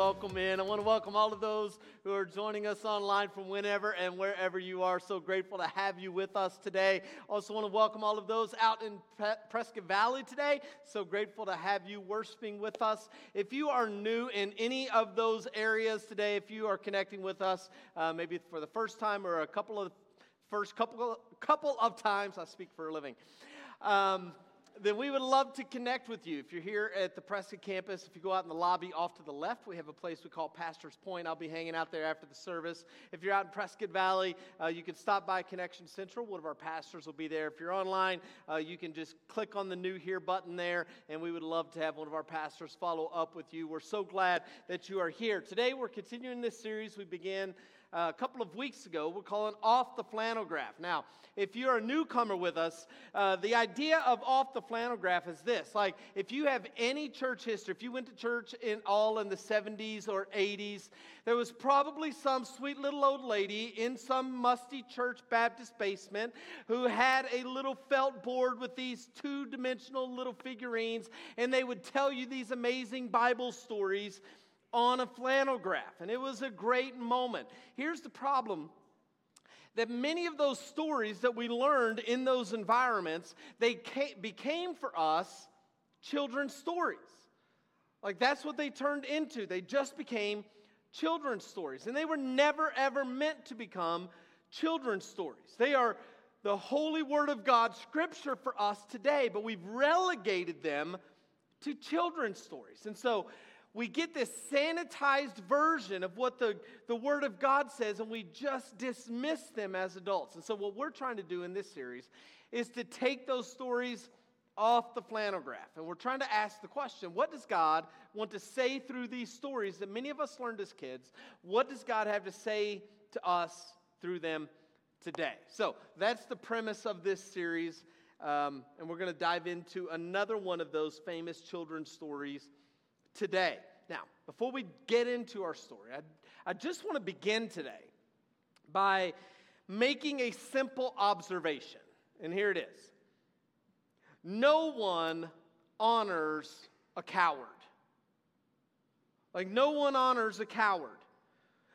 Welcome in. I want to welcome all of those who are joining us online from whenever and wherever you are. So grateful to have you with us today. Also, want to welcome all of those out in Prescott Valley today. So grateful to have you worshiping with us. If you are new in any of those areas today, if you are connecting with us, uh, maybe for the first time or a couple of first couple couple of times, I speak for a living. Um, then we would love to connect with you. If you're here at the Prescott campus, if you go out in the lobby off to the left, we have a place we call Pastor's Point. I'll be hanging out there after the service. If you're out in Prescott Valley, uh, you can stop by Connection Central. One of our pastors will be there. If you're online, uh, you can just click on the New Here button there, and we would love to have one of our pastors follow up with you. We're so glad that you are here. Today, we're continuing this series we began uh, a couple of weeks ago. We're calling Off the Flannel Graph. Now, if you're a newcomer with us, uh, the idea of Off the Flannel Graph is this. Like, if you have any church history, if you went to church in all in the 70s or 80s, there was probably some sweet little old lady in some musty church Baptist basement who had a little felt board with these two dimensional little figurines, and they would tell you these amazing Bible stories on a flannel graph. And it was a great moment. Here's the problem that many of those stories that we learned in those environments they came, became for us children's stories like that's what they turned into they just became children's stories and they were never ever meant to become children's stories they are the holy word of god scripture for us today but we've relegated them to children's stories and so we get this sanitized version of what the, the Word of God says, and we just dismiss them as adults. And so, what we're trying to do in this series is to take those stories off the flannel graph. And we're trying to ask the question what does God want to say through these stories that many of us learned as kids? What does God have to say to us through them today? So, that's the premise of this series. Um, and we're going to dive into another one of those famous children's stories today. Now, before we get into our story, I, I just want to begin today by making a simple observation. And here it is No one honors a coward. Like, no one honors a coward.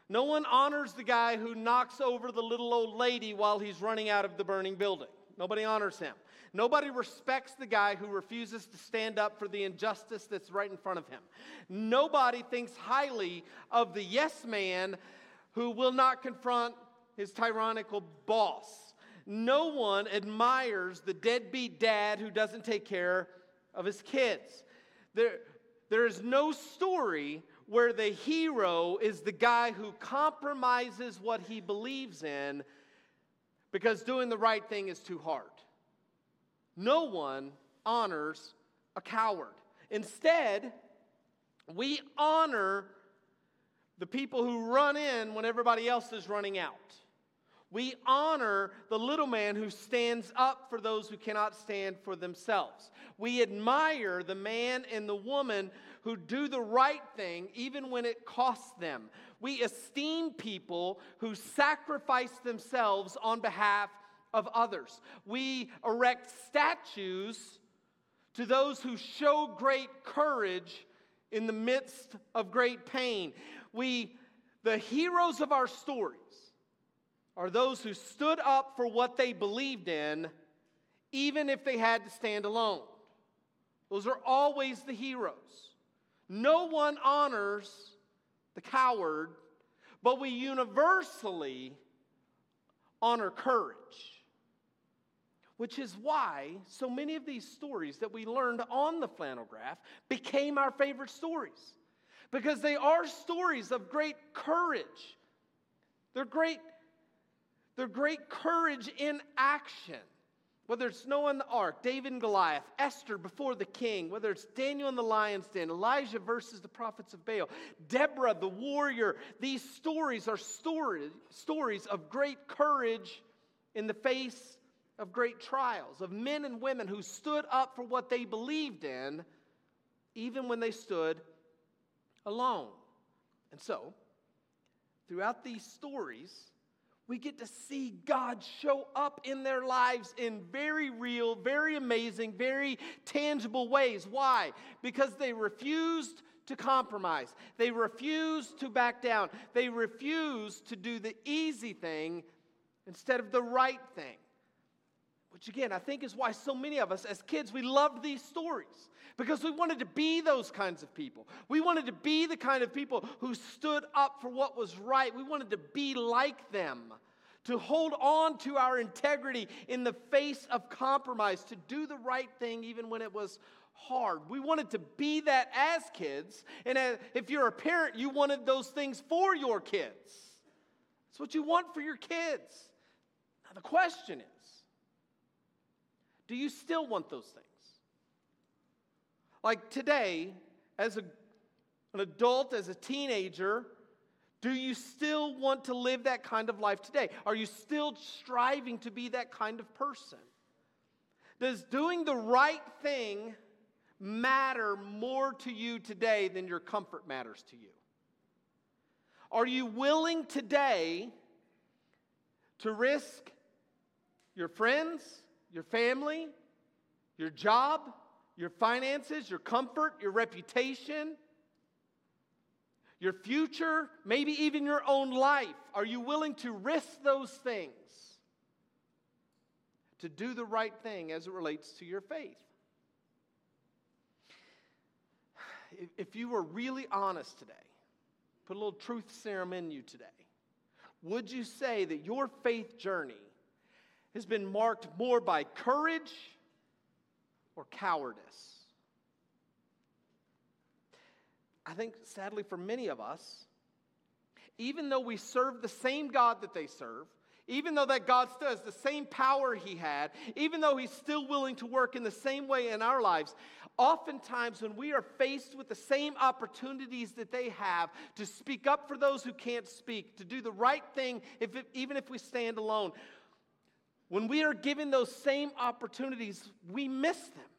No one honors the guy who knocks over the little old lady while he's running out of the burning building. Nobody honors him. Nobody respects the guy who refuses to stand up for the injustice that's right in front of him. Nobody thinks highly of the yes man who will not confront his tyrannical boss. No one admires the deadbeat dad who doesn't take care of his kids. There, there is no story where the hero is the guy who compromises what he believes in because doing the right thing is too hard. No one honors a coward. Instead, we honor the people who run in when everybody else is running out. We honor the little man who stands up for those who cannot stand for themselves. We admire the man and the woman who do the right thing even when it costs them. We esteem people who sacrifice themselves on behalf of others. We erect statues to those who show great courage in the midst of great pain. We, the heroes of our stories, are those who stood up for what they believed in, even if they had to stand alone. Those are always the heroes. No one honors the coward, but we universally honor courage. Which is why so many of these stories that we learned on the flannel graph became our favorite stories. Because they are stories of great courage. They're great, they're great courage in action. Whether it's Noah and the ark, David and Goliath, Esther before the king, whether it's Daniel in the lion's den, Elijah versus the prophets of Baal, Deborah the warrior, these stories are story, stories of great courage in the face of great trials, of men and women who stood up for what they believed in, even when they stood alone. And so, throughout these stories, we get to see God show up in their lives in very real, very amazing, very tangible ways. Why? Because they refused to compromise, they refused to back down, they refused to do the easy thing instead of the right thing. Which, again, I think is why so many of us as kids, we loved these stories because we wanted to be those kinds of people. We wanted to be the kind of people who stood up for what was right. We wanted to be like them, to hold on to our integrity in the face of compromise, to do the right thing even when it was hard. We wanted to be that as kids. And if you're a parent, you wanted those things for your kids. That's what you want for your kids. Now, the question is, do you still want those things? Like today, as a, an adult, as a teenager, do you still want to live that kind of life today? Are you still striving to be that kind of person? Does doing the right thing matter more to you today than your comfort matters to you? Are you willing today to risk your friends, your family, your job, your finances, your comfort, your reputation, your future, maybe even your own life? Are you willing to risk those things to do the right thing as it relates to your faith? If you were really honest today, put a little truth serum in you today, would you say that your faith journey has been marked more by courage or cowardice. I think, sadly, for many of us, even though we serve the same God that they serve, even though that God still has the same power he had, even though he's still willing to work in the same way in our lives, oftentimes when we are faced with the same opportunities that they have to speak up for those who can't speak, to do the right thing, if it, even if we stand alone, when we are given those same opportunities, we miss them.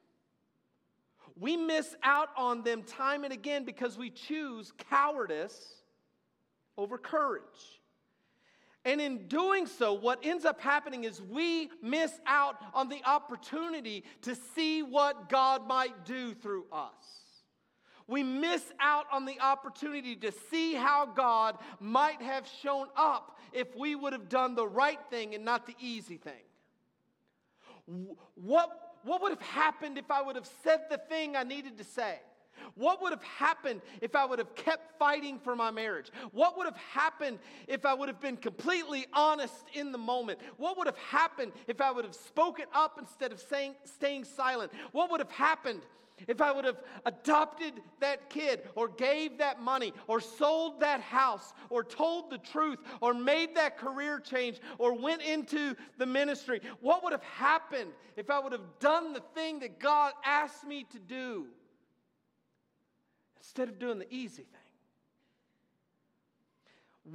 We miss out on them time and again because we choose cowardice over courage. And in doing so, what ends up happening is we miss out on the opportunity to see what God might do through us. We miss out on the opportunity to see how God might have shown up if we would have done the right thing and not the easy thing. What, what would have happened if I would have said the thing I needed to say? What would have happened if I would have kept fighting for my marriage? What would have happened if I would have been completely honest in the moment? What would have happened if I would have spoken up instead of saying, staying silent? What would have happened if I would have adopted that kid or gave that money or sold that house or told the truth or made that career change or went into the ministry, what would have happened if I would have done the thing that God asked me to do instead of doing the easy thing?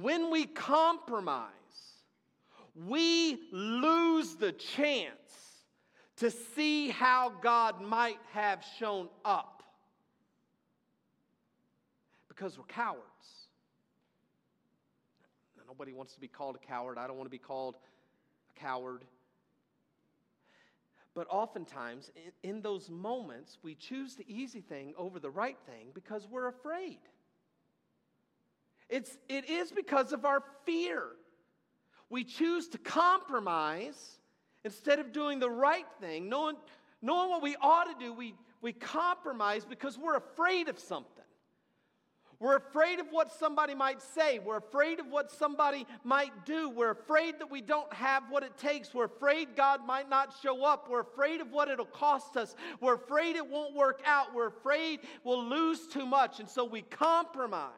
When we compromise, we lose the chance to see how God might have shown up because we're cowards. nobody wants to be called a coward. I don't want to be called a coward. But oftentimes, in, in, those moments, we choose the easy thing over the right thing because we're afraid. It's, it is because of our fear. We choose to compromise instead of doing the right thing. Knowing, knowing what we ought to do, we, we compromise because we're afraid of something. We're afraid of what somebody might say. We're afraid of what somebody might do. We're afraid that we don't have what it takes. We're afraid God might not show up. We're afraid of what it'll cost us. We're afraid it won't work out. We're afraid we'll lose too much. And so we compromise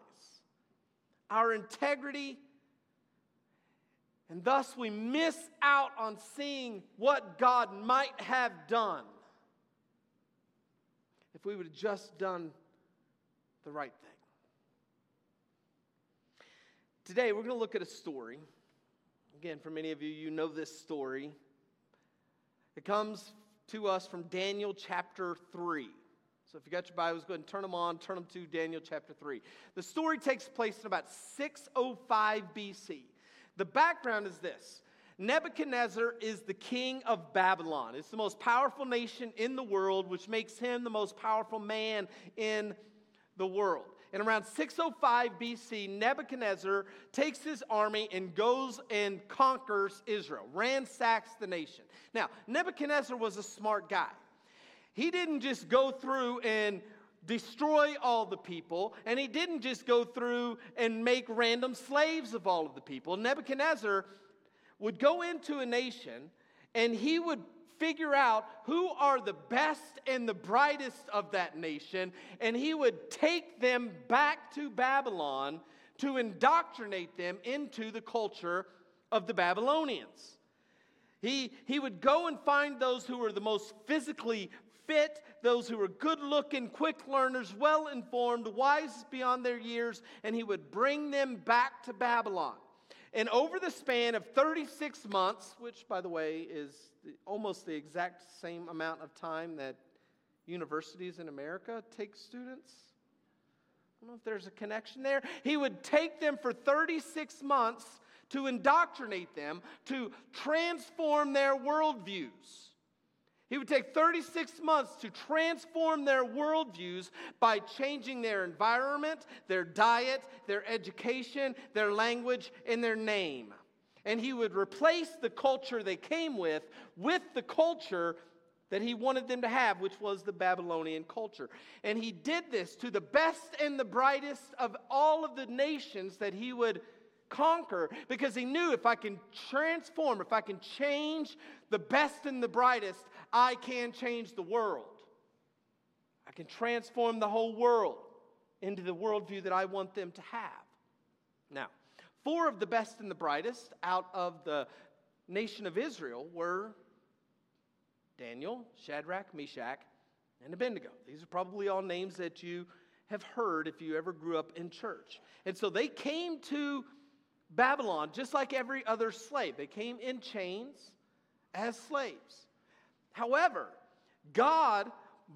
our integrity. And thus we miss out on seeing what God might have done if we would have just done the right thing. Today, we're going to look at a story. Again, for many of you, you know this story. It comes to us from Daniel chapter 3. So if you got your Bibles, go ahead and turn them on, turn them to Daniel chapter 3. The story takes place in about 605 BC. The background is this Nebuchadnezzar is the king of Babylon. It's the most powerful nation in the world, which makes him the most powerful man in the world And around 605 BC, Nebuchadnezzar takes his army and goes and conquers Israel, ransacks the nation. Now, Nebuchadnezzar was a smart guy. He didn't just go through and destroy all the people, and he didn't just go through and make random slaves of all of the people. Nebuchadnezzar would go into a nation and he would figure out who are the best and the brightest of that nation, and he would take them back to Babylon to indoctrinate them into the culture of the Babylonians. He, he would go and find those who were the most physically fit, those who were good looking, quick learners, well informed, wise beyond their years, and he would bring them back to Babylon. And over the span of 36 months, which, by the way, is almost the exact same amount of time that universities in America take students, I don't know if there's a connection there. He would take them for 36 months to indoctrinate them, to transform their worldviews. He would take 36 months to transform their worldviews by changing their environment, their diet, their education, their language, and their name. And he would replace the culture they came with with the culture that he wanted them to have, which was the Babylonian culture. And he did this to the best and the brightest of all of the nations that he would conquer because he knew if I can transform, if I can change the best and the brightest, I can change the world. I can transform the whole world into the worldview that I want them to have. Now, four of the best and the brightest out of the nation of Israel were Daniel, Shadrach, Meshach, and Abednego. These are probably all names that you have heard if you ever grew up in church. And so they came to Babylon just like every other slave. They came in chains as slaves. However, God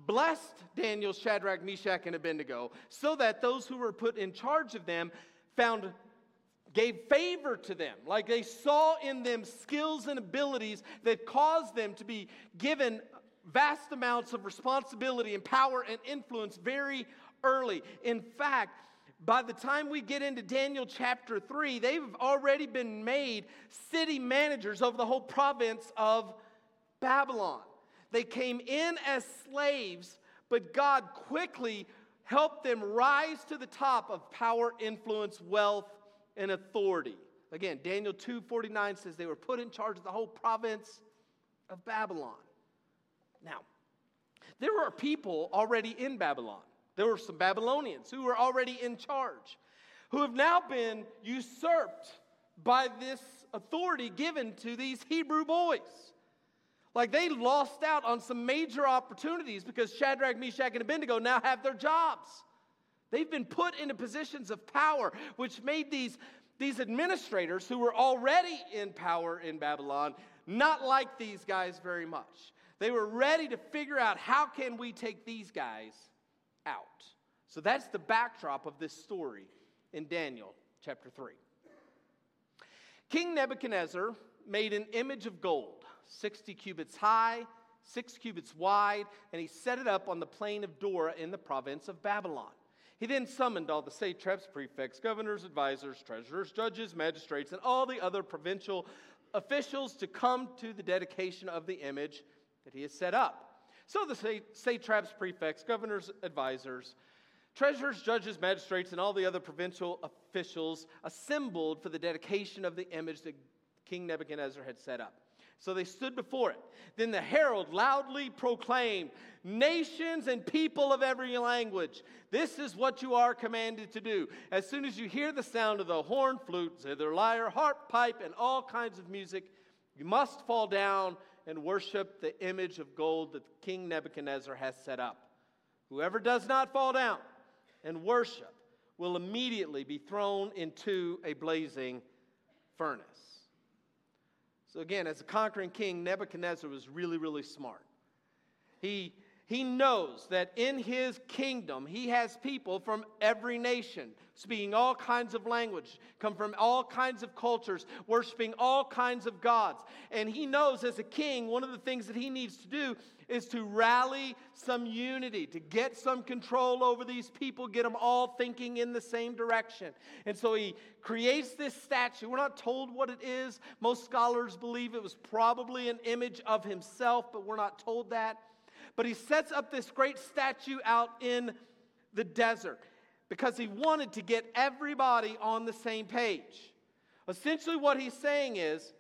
blessed Daniel, Shadrach, Meshach, and Abednego so that those who were put in charge of them found gave favor to them like they saw in them skills and abilities that caused them to be given vast amounts of responsibility and power and influence very early in fact by the time we get into Daniel chapter 3, they've already been made city managers over the whole province of Babylon. They came in as slaves, but God quickly helped them rise to the top of power, influence, wealth, and authority. Again, Daniel 2:49 says they were put in charge of the whole province of Babylon. Now, there were people already in Babylon. There were some Babylonians who were already in charge, who have now been usurped by this authority given to these Hebrew boys. Like they lost out on some major opportunities because Shadrach, Meshach, and Abednego now have their jobs. They've been put into positions of power, which made these, these administrators who were already in power in Babylon not like these guys very much. They were ready to figure out how can we take these guys out. So that's the backdrop of this story in Daniel chapter 3. King Nebuchadnezzar made an image of gold, 60 cubits high, six cubits wide, and he set it up on the plain of Dura in the province of Babylon. He then summoned all the satraps, prefects, governors, advisors, treasurers, judges, magistrates, and all the other provincial officials to come to the dedication of the image that he has set up. So the satraps, prefects, governors, advisors, treasurers, judges, magistrates, and all the other provincial officials assembled for the dedication of the image that King Nebuchadnezzar had set up. So they stood before it. Then the herald loudly proclaimed, Nations and people of every language, this is what you are commanded to do. As soon as you hear the sound of the horn, flute, zither, lyre, harp, pipe, and all kinds of music, you must fall down and worship the image of gold that King Nebuchadnezzar has set up. Whoever does not fall down and worship will immediately be thrown into a blazing furnace. So, again, as a conquering king, Nebuchadnezzar was really, really smart. He, he knows that in his kingdom, he has people from every nation speaking all kinds of language, come from all kinds of cultures, worshiping all kinds of gods. And he knows as a king, one of the things that he needs to do is to rally some unity, to get some control over these people, get them all thinking in the same direction. And so he creates this statue. We're not told what it is. Most scholars believe it was probably an image of himself, but we're not told that. But he sets up this great statue out in the desert because he wanted to get everybody on the same page. Essentially, what he's saying is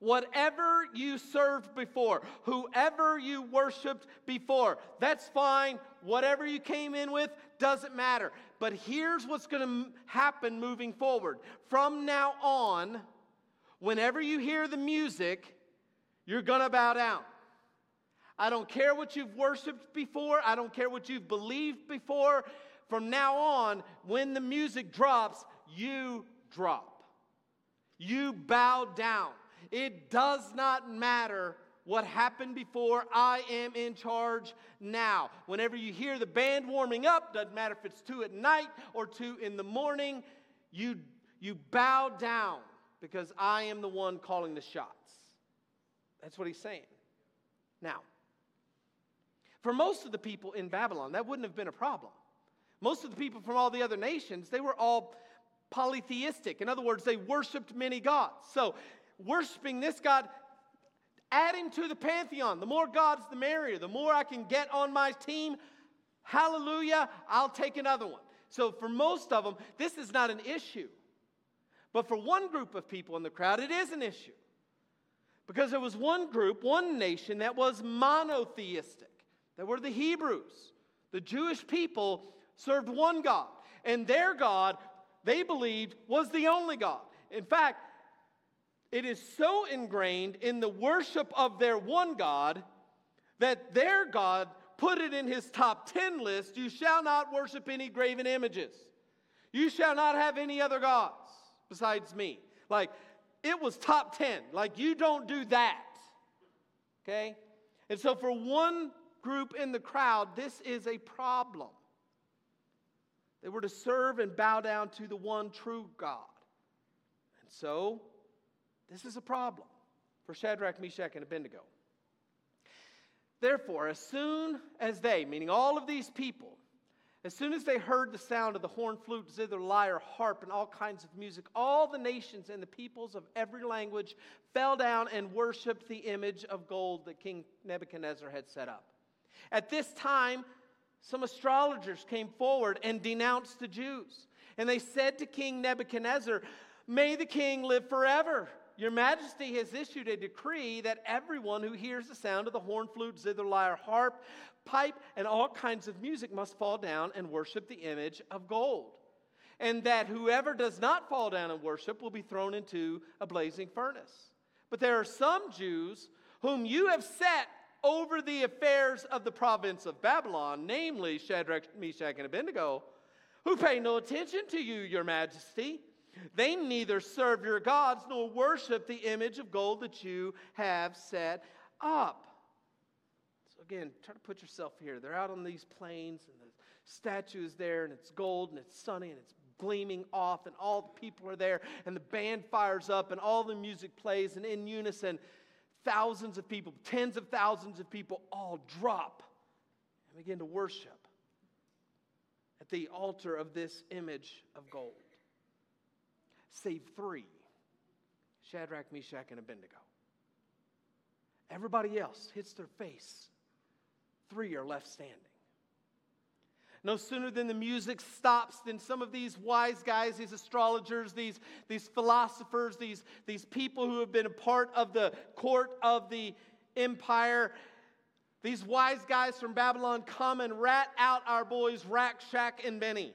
whatever you served before, whoever you worshiped before, that's fine. Whatever you came in with doesn't matter. But here's what's going to happen moving forward. From now on, whenever you hear the music, you're going to bow down. I don't care what you've worshiped before, I don't care what you've believed before. From now on, when the music drops, you drop. You bow down. It does not matter what happened before. I am in charge now. Whenever you hear the band warming up, doesn't matter if it's two at night or two in the morning, you, you bow down because I am the one calling the shots. That's what he's saying. Now, for most of the people in Babylon, that wouldn't have been a problem. Most of the people from all the other nations, they were all polytheistic. In other words, they worshiped many gods. So, worshiping this God, add him to the pantheon. The more gods, the merrier. The more I can get on my team, hallelujah, I'll take another one. So, for most of them, this is not an issue. But for one group of people in the crowd, it is an issue. Because there was one group, one nation that was monotheistic. That were the Hebrews. The Jewish people served one God, and their God, they believed, was the only God. In fact, it is so ingrained in the worship of their one God that their God put it in his top 10 list you shall not worship any graven images. You shall not have any other gods besides me. Like, it was top 10. Like, you don't do that. Okay? And so, for one group in the crowd, this is a problem. They were to serve and bow down to the one true God. And so, this is a problem for Shadrach, Meshach, and Abednego. Therefore, as soon as they, meaning all of these people, as soon as they heard the sound of the horn, flute, zither, lyre, harp, and all kinds of music, all the nations and the peoples of every language fell down and worshiped the image of gold that King Nebuchadnezzar had set up. At this time, some astrologers came forward and denounced the Jews. And they said to King Nebuchadnezzar, May the king live forever. Your majesty has issued a decree that everyone who hears the sound of the horn, flute, zither, lyre, harp, pipe, and all kinds of music must fall down and worship the image of gold. And that whoever does not fall down and worship will be thrown into a blazing furnace. But there are some Jews whom you have set over the affairs of the province of Babylon, namely Shadrach, Meshach, and Abednego, who pay no attention to you, your majesty. They neither serve your gods nor worship the image of gold that you have set up. So, again, try to put yourself here. They're out on these plains, and the statue is there, and it's gold, and it's sunny, and it's gleaming off, and all the people are there, and the band fires up, and all the music plays, and in unison, thousands of people, tens of thousands of people all drop and begin to worship at the altar of this image of gold. Save three Shadrach, Meshach, and Abednego. Everybody else hits their face. Three are left standing. No sooner than the music stops than some of these wise guys, these astrologers, these, these philosophers, these, these people who have been a part of the court of the empire, these wise guys from Babylon come and rat out our boys Rakshak and Benny.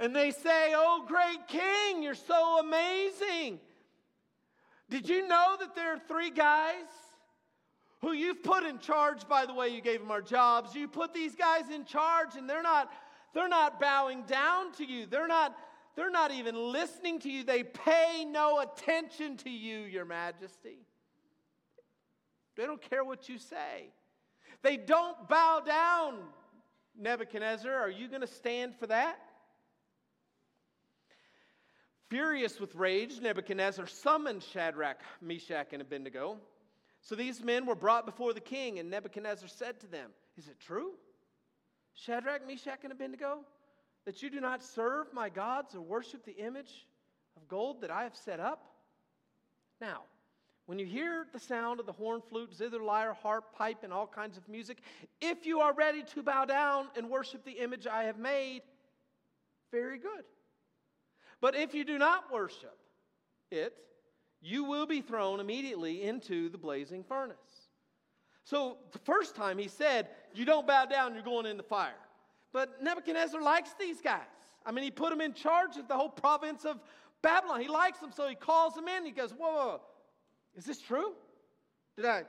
and they say, Oh, great king, you're so amazing. Did you know that there are three guys who you've put in charge, by the way, you gave them our jobs. You put these guys in charge and they're not, they're not bowing down to you. They're not, they're not even listening to you. They pay no attention to you, Your Majesty. They don't care what you say. They don't bow down, Nebuchadnezzar. Are you going to stand for that? Furious with rage, Nebuchadnezzar summoned Shadrach, Meshach, and Abednego. So these men were brought before the king, and Nebuchadnezzar said to them, Is it true, Shadrach, Meshach, and Abednego, that you do not serve my gods or worship the image of gold that I have set up? Now, when you hear the sound of the horn, flute, zither, lyre, harp, pipe, and all kinds of music, if you are ready to bow down and worship the image I have made, very good. But if you do not worship it, you will be thrown immediately into the blazing furnace. So the first time he said, You don't bow down, you're going in the fire. But Nebuchadnezzar likes these guys. I mean, he put them in charge of the whole province of Babylon. He likes them, so he calls them in. He goes, whoa, whoa, whoa. is this true? Did I?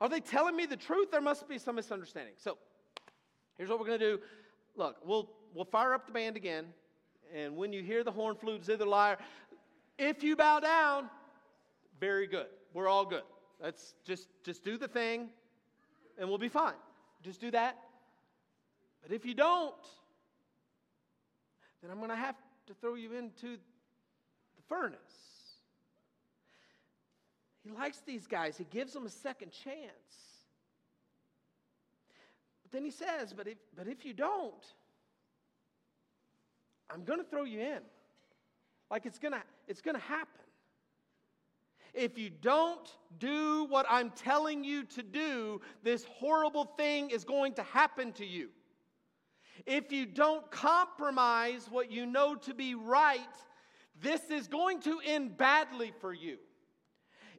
Are they telling me the truth? There must be some misunderstanding. So here's what we're going to do. Look, we'll, we'll fire up the band again. And when you hear the horn, flute, zither, lyre, if you bow down, very good. We're all good. Let's just, just do the thing and we'll be fine. Just do that. But if you don't, then I'm going to have to throw you into the furnace. He likes these guys, he gives them a second chance. But then he says, But if, but if you don't, I'm going to throw you in. Like it's gonna, it's gonna happen. If you don't do what I'm telling you to do, this horrible thing is going to happen to you. If you don't compromise what you know to be right, this is going to end badly for you.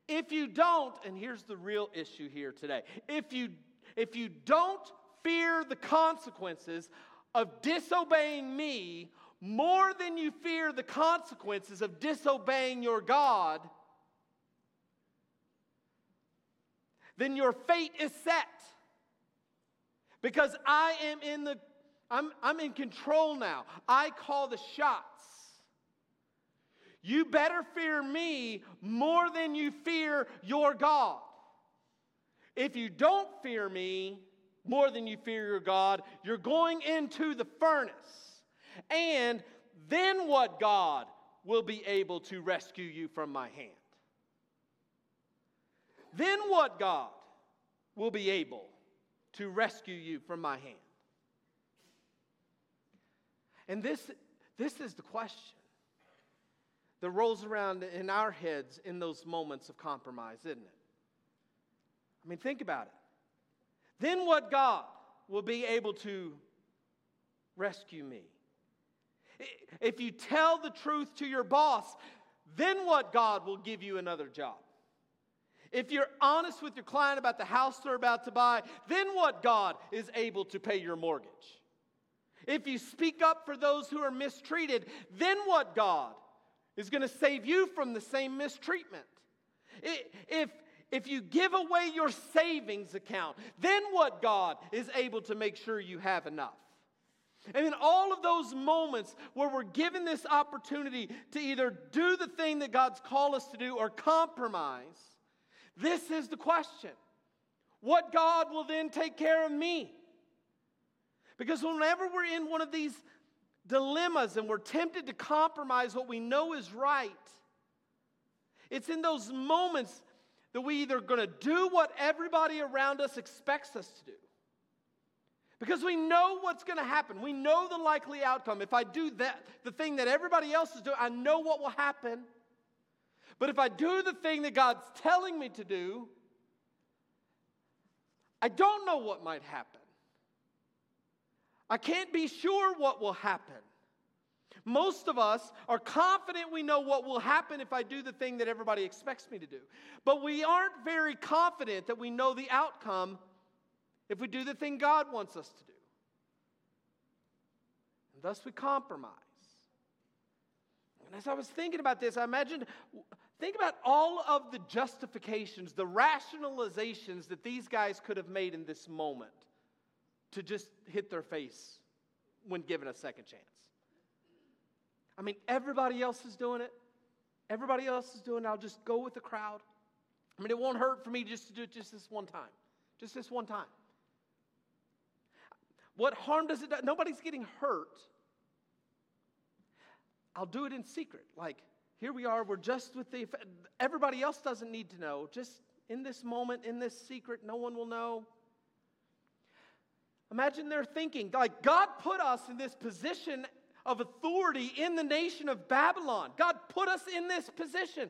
If you don't, and here's the real issue here today if you, if you don't fear the consequences of disobeying me more than you fear the consequences of disobeying your God, then your fate is set. Because I am in the I'm, I'm in control now. I call the shots. You better fear me more than you fear your God. If you don't fear me more than you fear your God, you're going into the furnace. And then what God will be able to rescue you from my hand? Then what God will be able to rescue you from my hand? And this, this is the question that rolls around in our heads in those moments of compromise, isn't it? I mean, think about it. Then what God will be able to rescue me? If you tell the truth to your boss, then what God will give you another job? If you're honest with your client about the house they're about to buy, then what God is able to pay your mortgage? If you speak up for those who are mistreated, then what God is going to save you from the same mistreatment? If, if you give away your savings account, then what God is able to make sure you have enough? And in all of those moments where we're given this opportunity to either do the thing that God's called us to do or compromise, this is the question What God will then take care of me? Because whenever we're in one of these dilemmas and we're tempted to compromise what we know is right, It's in those moments that we either going to do what everybody around us expects us to do. Because we know what's going to happen. We know the likely outcome. If I do that, the thing that everybody else is doing, I know what will happen. But if I do the thing that God's telling me to do, I don't know what might happen. I can't be sure what will happen. Most of us are confident we know what will happen if I do the thing that everybody expects me to do. But we aren't very confident that we know the outcome if we do the thing God wants us to do. And thus we compromise. And as I was thinking about this, I imagined think about all of the justifications, the rationalizations that these guys could have made in this moment to just hit their face when given a second chance. I mean, everybody else is doing it. Everybody else is doing it. I'll just go with the crowd. I mean, it won't hurt for me just to do it just this one time. Just this one time. What harm does it do? Nobody's getting hurt. I'll do it in secret. Like, here we are, we're just with the, everybody else doesn't need to know. Just in this moment, in this secret, no one will know. Imagine they're thinking, like, God put us in this position of authority in the nation of Babylon. God put us in this position.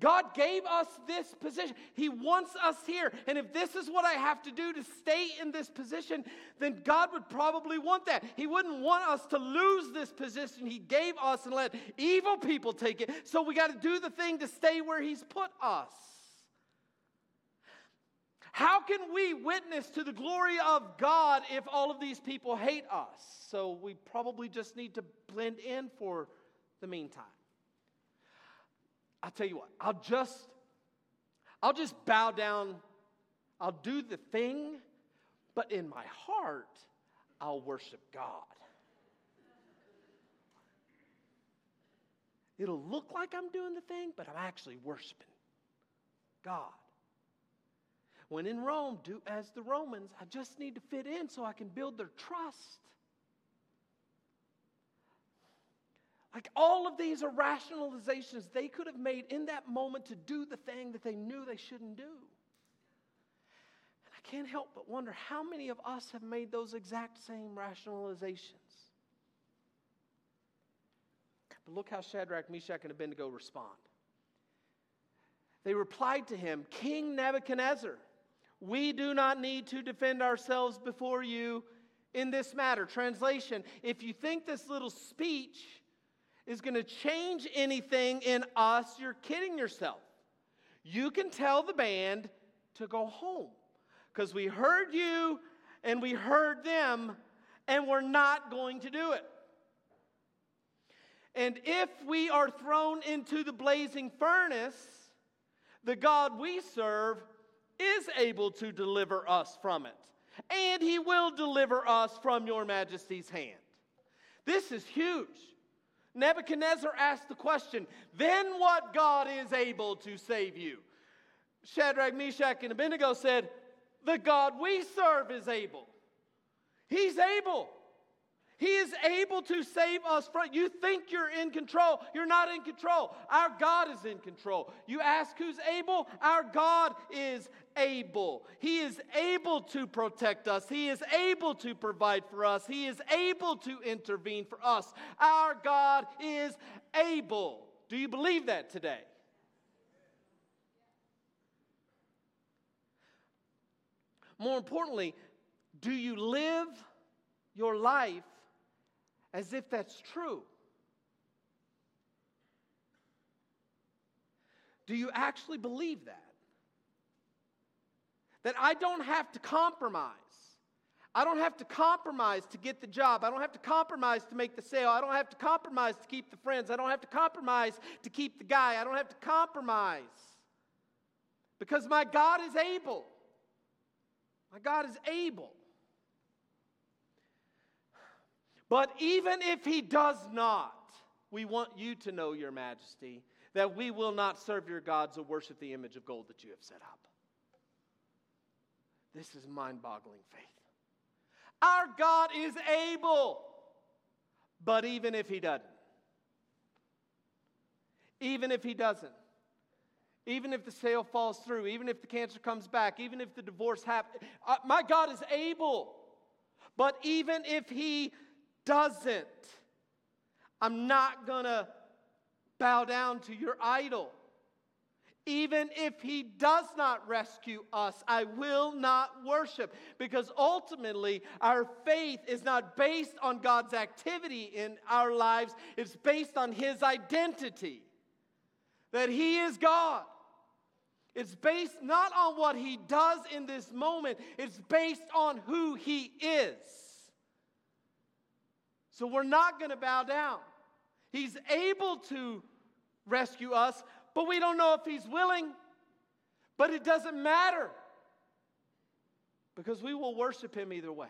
God gave us this position. He wants us here. And if this is what I have to do to stay in this position, then God would probably want that. He wouldn't want us to lose this position He gave us and let evil people take it. So we got to do the thing to stay where He's put us. How can we witness to the glory of God if all of these people hate us? So we probably just need to blend in for the meantime. I'll tell you what, I'll just I'll just bow down. I'll do the thing, but in my heart, I'll worship God. It'll look like I'm doing the thing, but I'm actually worshiping God. When in Rome, do as the Romans. I just need to fit in so I can build their trust. Like all of these are rationalizations they could have made in that moment to do the thing that they knew they shouldn't do. And I can't help but wonder how many of us have made those exact same rationalizations. But look how Shadrach, Meshach, and Abednego respond. They replied to him, King Nebuchadnezzar, we do not need to defend ourselves before you in this matter. Translation If you think this little speech is going to change anything in us, you're kidding yourself. You can tell the band to go home because we heard you and we heard them, and we're not going to do it. And if we are thrown into the blazing furnace, the God we serve is able to deliver us from it, and he will deliver us from your majesty's hand. This is huge. Nebuchadnezzar asked the question, then what God is able to save you? Shadrach, Meshach, and Abednego said, the God we serve is able. He's able. He is able to save us from. You think you're in control. You're not in control. Our God is in control. You ask who's able? Our God is able. He is able to protect us. He is able to provide for us. He is able to intervene for us. Our God is able. Do you believe that today? More importantly, do you live your life as if that's true? Do you actually believe that? That I don't have to compromise. I don't have to compromise to get the job. I don't have to compromise to make the sale. I don't have to compromise to keep the friends. I don't have to compromise to keep the guy. I don't have to compromise because my God is able. My God is able. But even if he does not, we want you to know, Your Majesty, that we will not serve your gods or worship the image of gold that you have set up. This is mind boggling faith. Our God is able, but even if he doesn't, even if he doesn't, even if the sale falls through, even if the cancer comes back, even if the divorce happens. Uh, my God is able. But even if He doesn't, I'm not going to bow down to your idol. Even if he does not rescue us, I will not worship because ultimately our faith is not based on God's activity in our lives, it's based on his identity that he is God. It's based not on what he does in this moment, it's based on who he is. So we're not going to bow down. He's able to rescue us, but we don't know if he's willing. But it doesn't matter because we will worship him either way.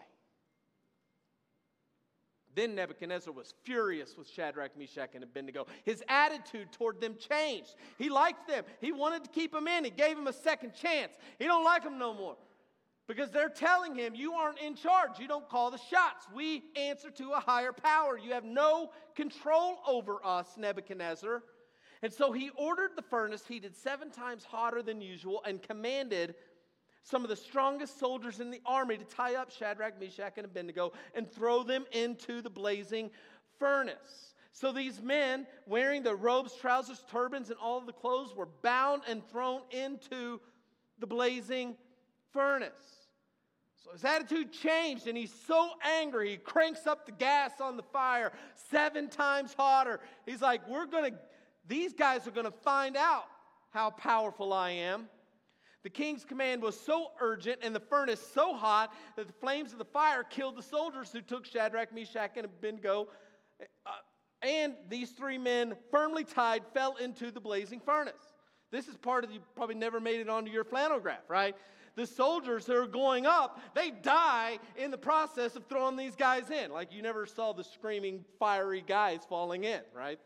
Then Nebuchadnezzar was furious with Shadrach, Meshach, and Abednego. His attitude toward them changed. He liked them. He wanted to keep them in. He gave them a second chance. He don't like them no more because they're telling him, You aren't in charge. You don't call the shots. We answer to a higher power. You have no control over us, Nebuchadnezzar. And so he ordered the furnace heated seven times hotter than usual and commanded some of the strongest soldiers in the army to tie up Shadrach, Meshach, and Abednego and throw them into the blazing furnace. So these men, wearing the robes, trousers, turbans, and all of the clothes, were bound and thrown into the blazing furnace. So his attitude changed, and he's so angry, he cranks up the gas on the fire seven times hotter. He's like, We're to these guys are to find out how powerful I am. The king's command was so urgent and the furnace so hot that the flames of the fire killed the soldiers who took Shadrach, Meshach, and Abednego. Uh, and these three men, firmly tied, fell into the blazing furnace. This is part of you probably never made it onto your flannel graph, right? The soldiers that are going up, they die in the process of throwing these guys in. Like you never saw the screaming, fiery guys falling in, right?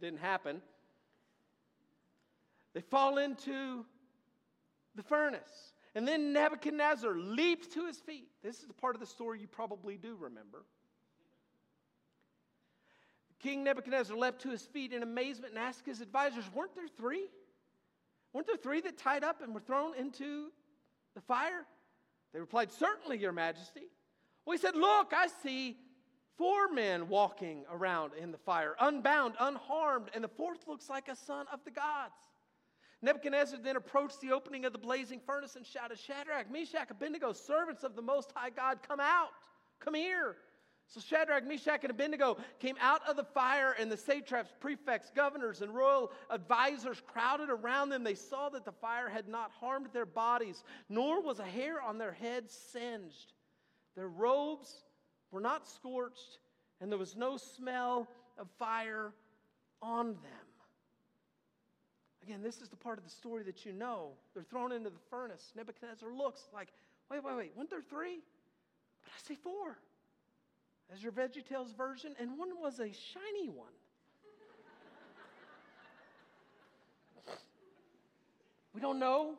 Didn't happen. They fall into the furnace. And then Nebuchadnezzar leaps to his feet. This is the part of the story you probably do remember. King Nebuchadnezzar leapt to his feet in amazement and asked his advisors, Weren't there three? Weren't there three that tied up and were thrown into the fire? They replied, Certainly, Your Majesty. Well, he said, Look, I see four men walking around in the fire, unbound, unharmed, and the fourth looks like a son of the gods. Nebuchadnezzar then approached the opening of the blazing furnace and shouted, Shadrach, Meshach, Abednego, servants of the Most High God, come out, come here. So Shadrach, Meshach, and Abednego came out of the fire, and the satraps, prefects, governors, and royal advisors crowded around them. They saw that the fire had not harmed their bodies, nor was a hair on their heads singed. Their robes were not scorched, and there was no smell of fire on them. Again, this is the part of the story that you know. They're thrown into the furnace. Nebuchadnezzar looks like, wait, wait, wait, weren't there three? But I see four. As your VeggieTales version, and one was a shiny one. we don't know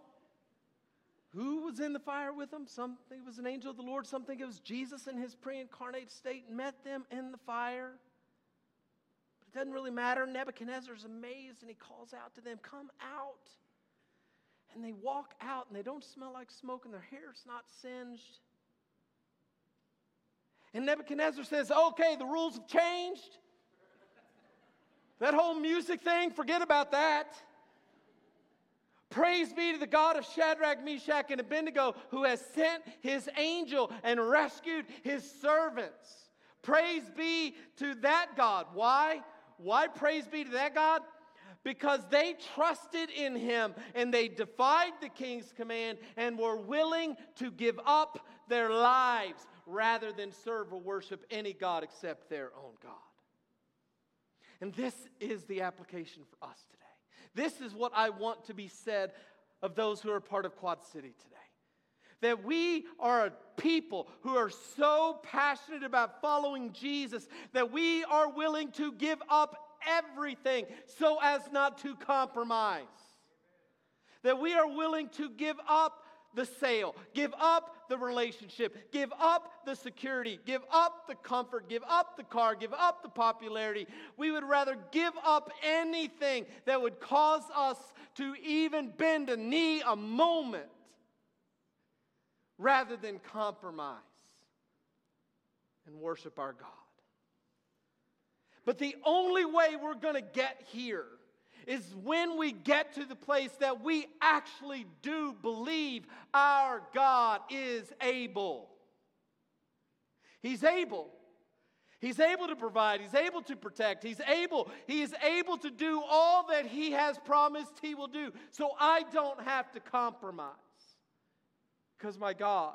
who was in the fire with them. Some think it was an angel of the Lord, some think it was Jesus in his pre incarnate state, met them in the fire. But it doesn't really matter. Nebuchadnezzar's amazed and he calls out to them, Come out. And they walk out and they don't smell like smoke and their hair's not singed. And Nebuchadnezzar says, Okay, the rules have changed. That whole music thing, forget about that. Praise be to the God of Shadrach, Meshach, and Abednego who has sent his angel and rescued his servants. Praise be to that God. Why? Why praise be to that God? Because they trusted in him and they defied the king's command and were willing to give up their lives rather than serve or worship any God except their own God. And this is the application for us today. This is what I want to be said of those who are part of Quad City today that we are a people who are so passionate about following Jesus that we are willing to give up everything so as not to compromise. That we are willing to give up the sale, give up the relationship, give up the security, give up the comfort, give up the car, give up the popularity. We would rather give up anything that would cause us to even bend a knee a moment rather than compromise and worship our God. But the only way we're going to get here is when we get to the place that we actually do believe our God is able. He's able. He's able to provide, he's able to protect, he's able, he is able to do all that he has promised he will do. So I don't have to compromise because my God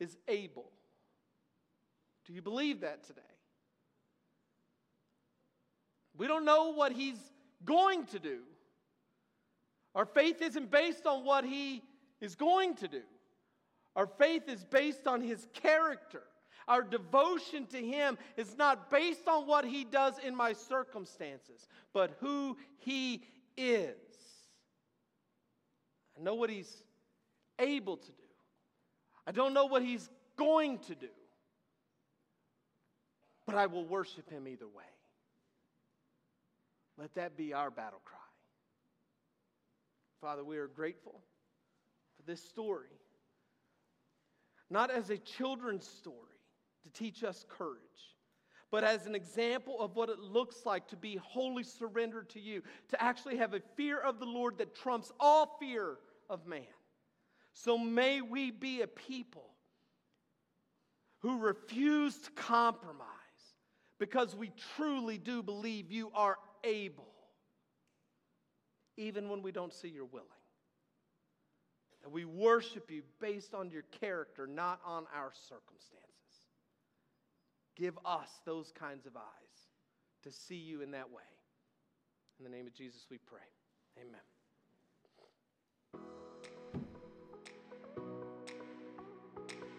is able. Do you believe that today? We don't know what he's going to do. Our faith isn't based on what he is going to do. Our faith is based on his character. Our devotion to him is not based on what he does in my circumstances, but who he is. I know what he's able to do. I don't know what he's going to do, but I will worship him either way. Let that be our battle cry. Father, we are grateful for this story, not as a children's story to teach us courage, but as an example of what it looks like to be wholly surrendered to you, to actually have a fear of the Lord that trumps all fear of man. So may we be a people who refuse to compromise because we truly do believe you are able, even when we don't see you're willing. And we worship you based on your character, not on our circumstances. Give us those kinds of eyes to see you in that way. In the name of Jesus, we pray. Amen.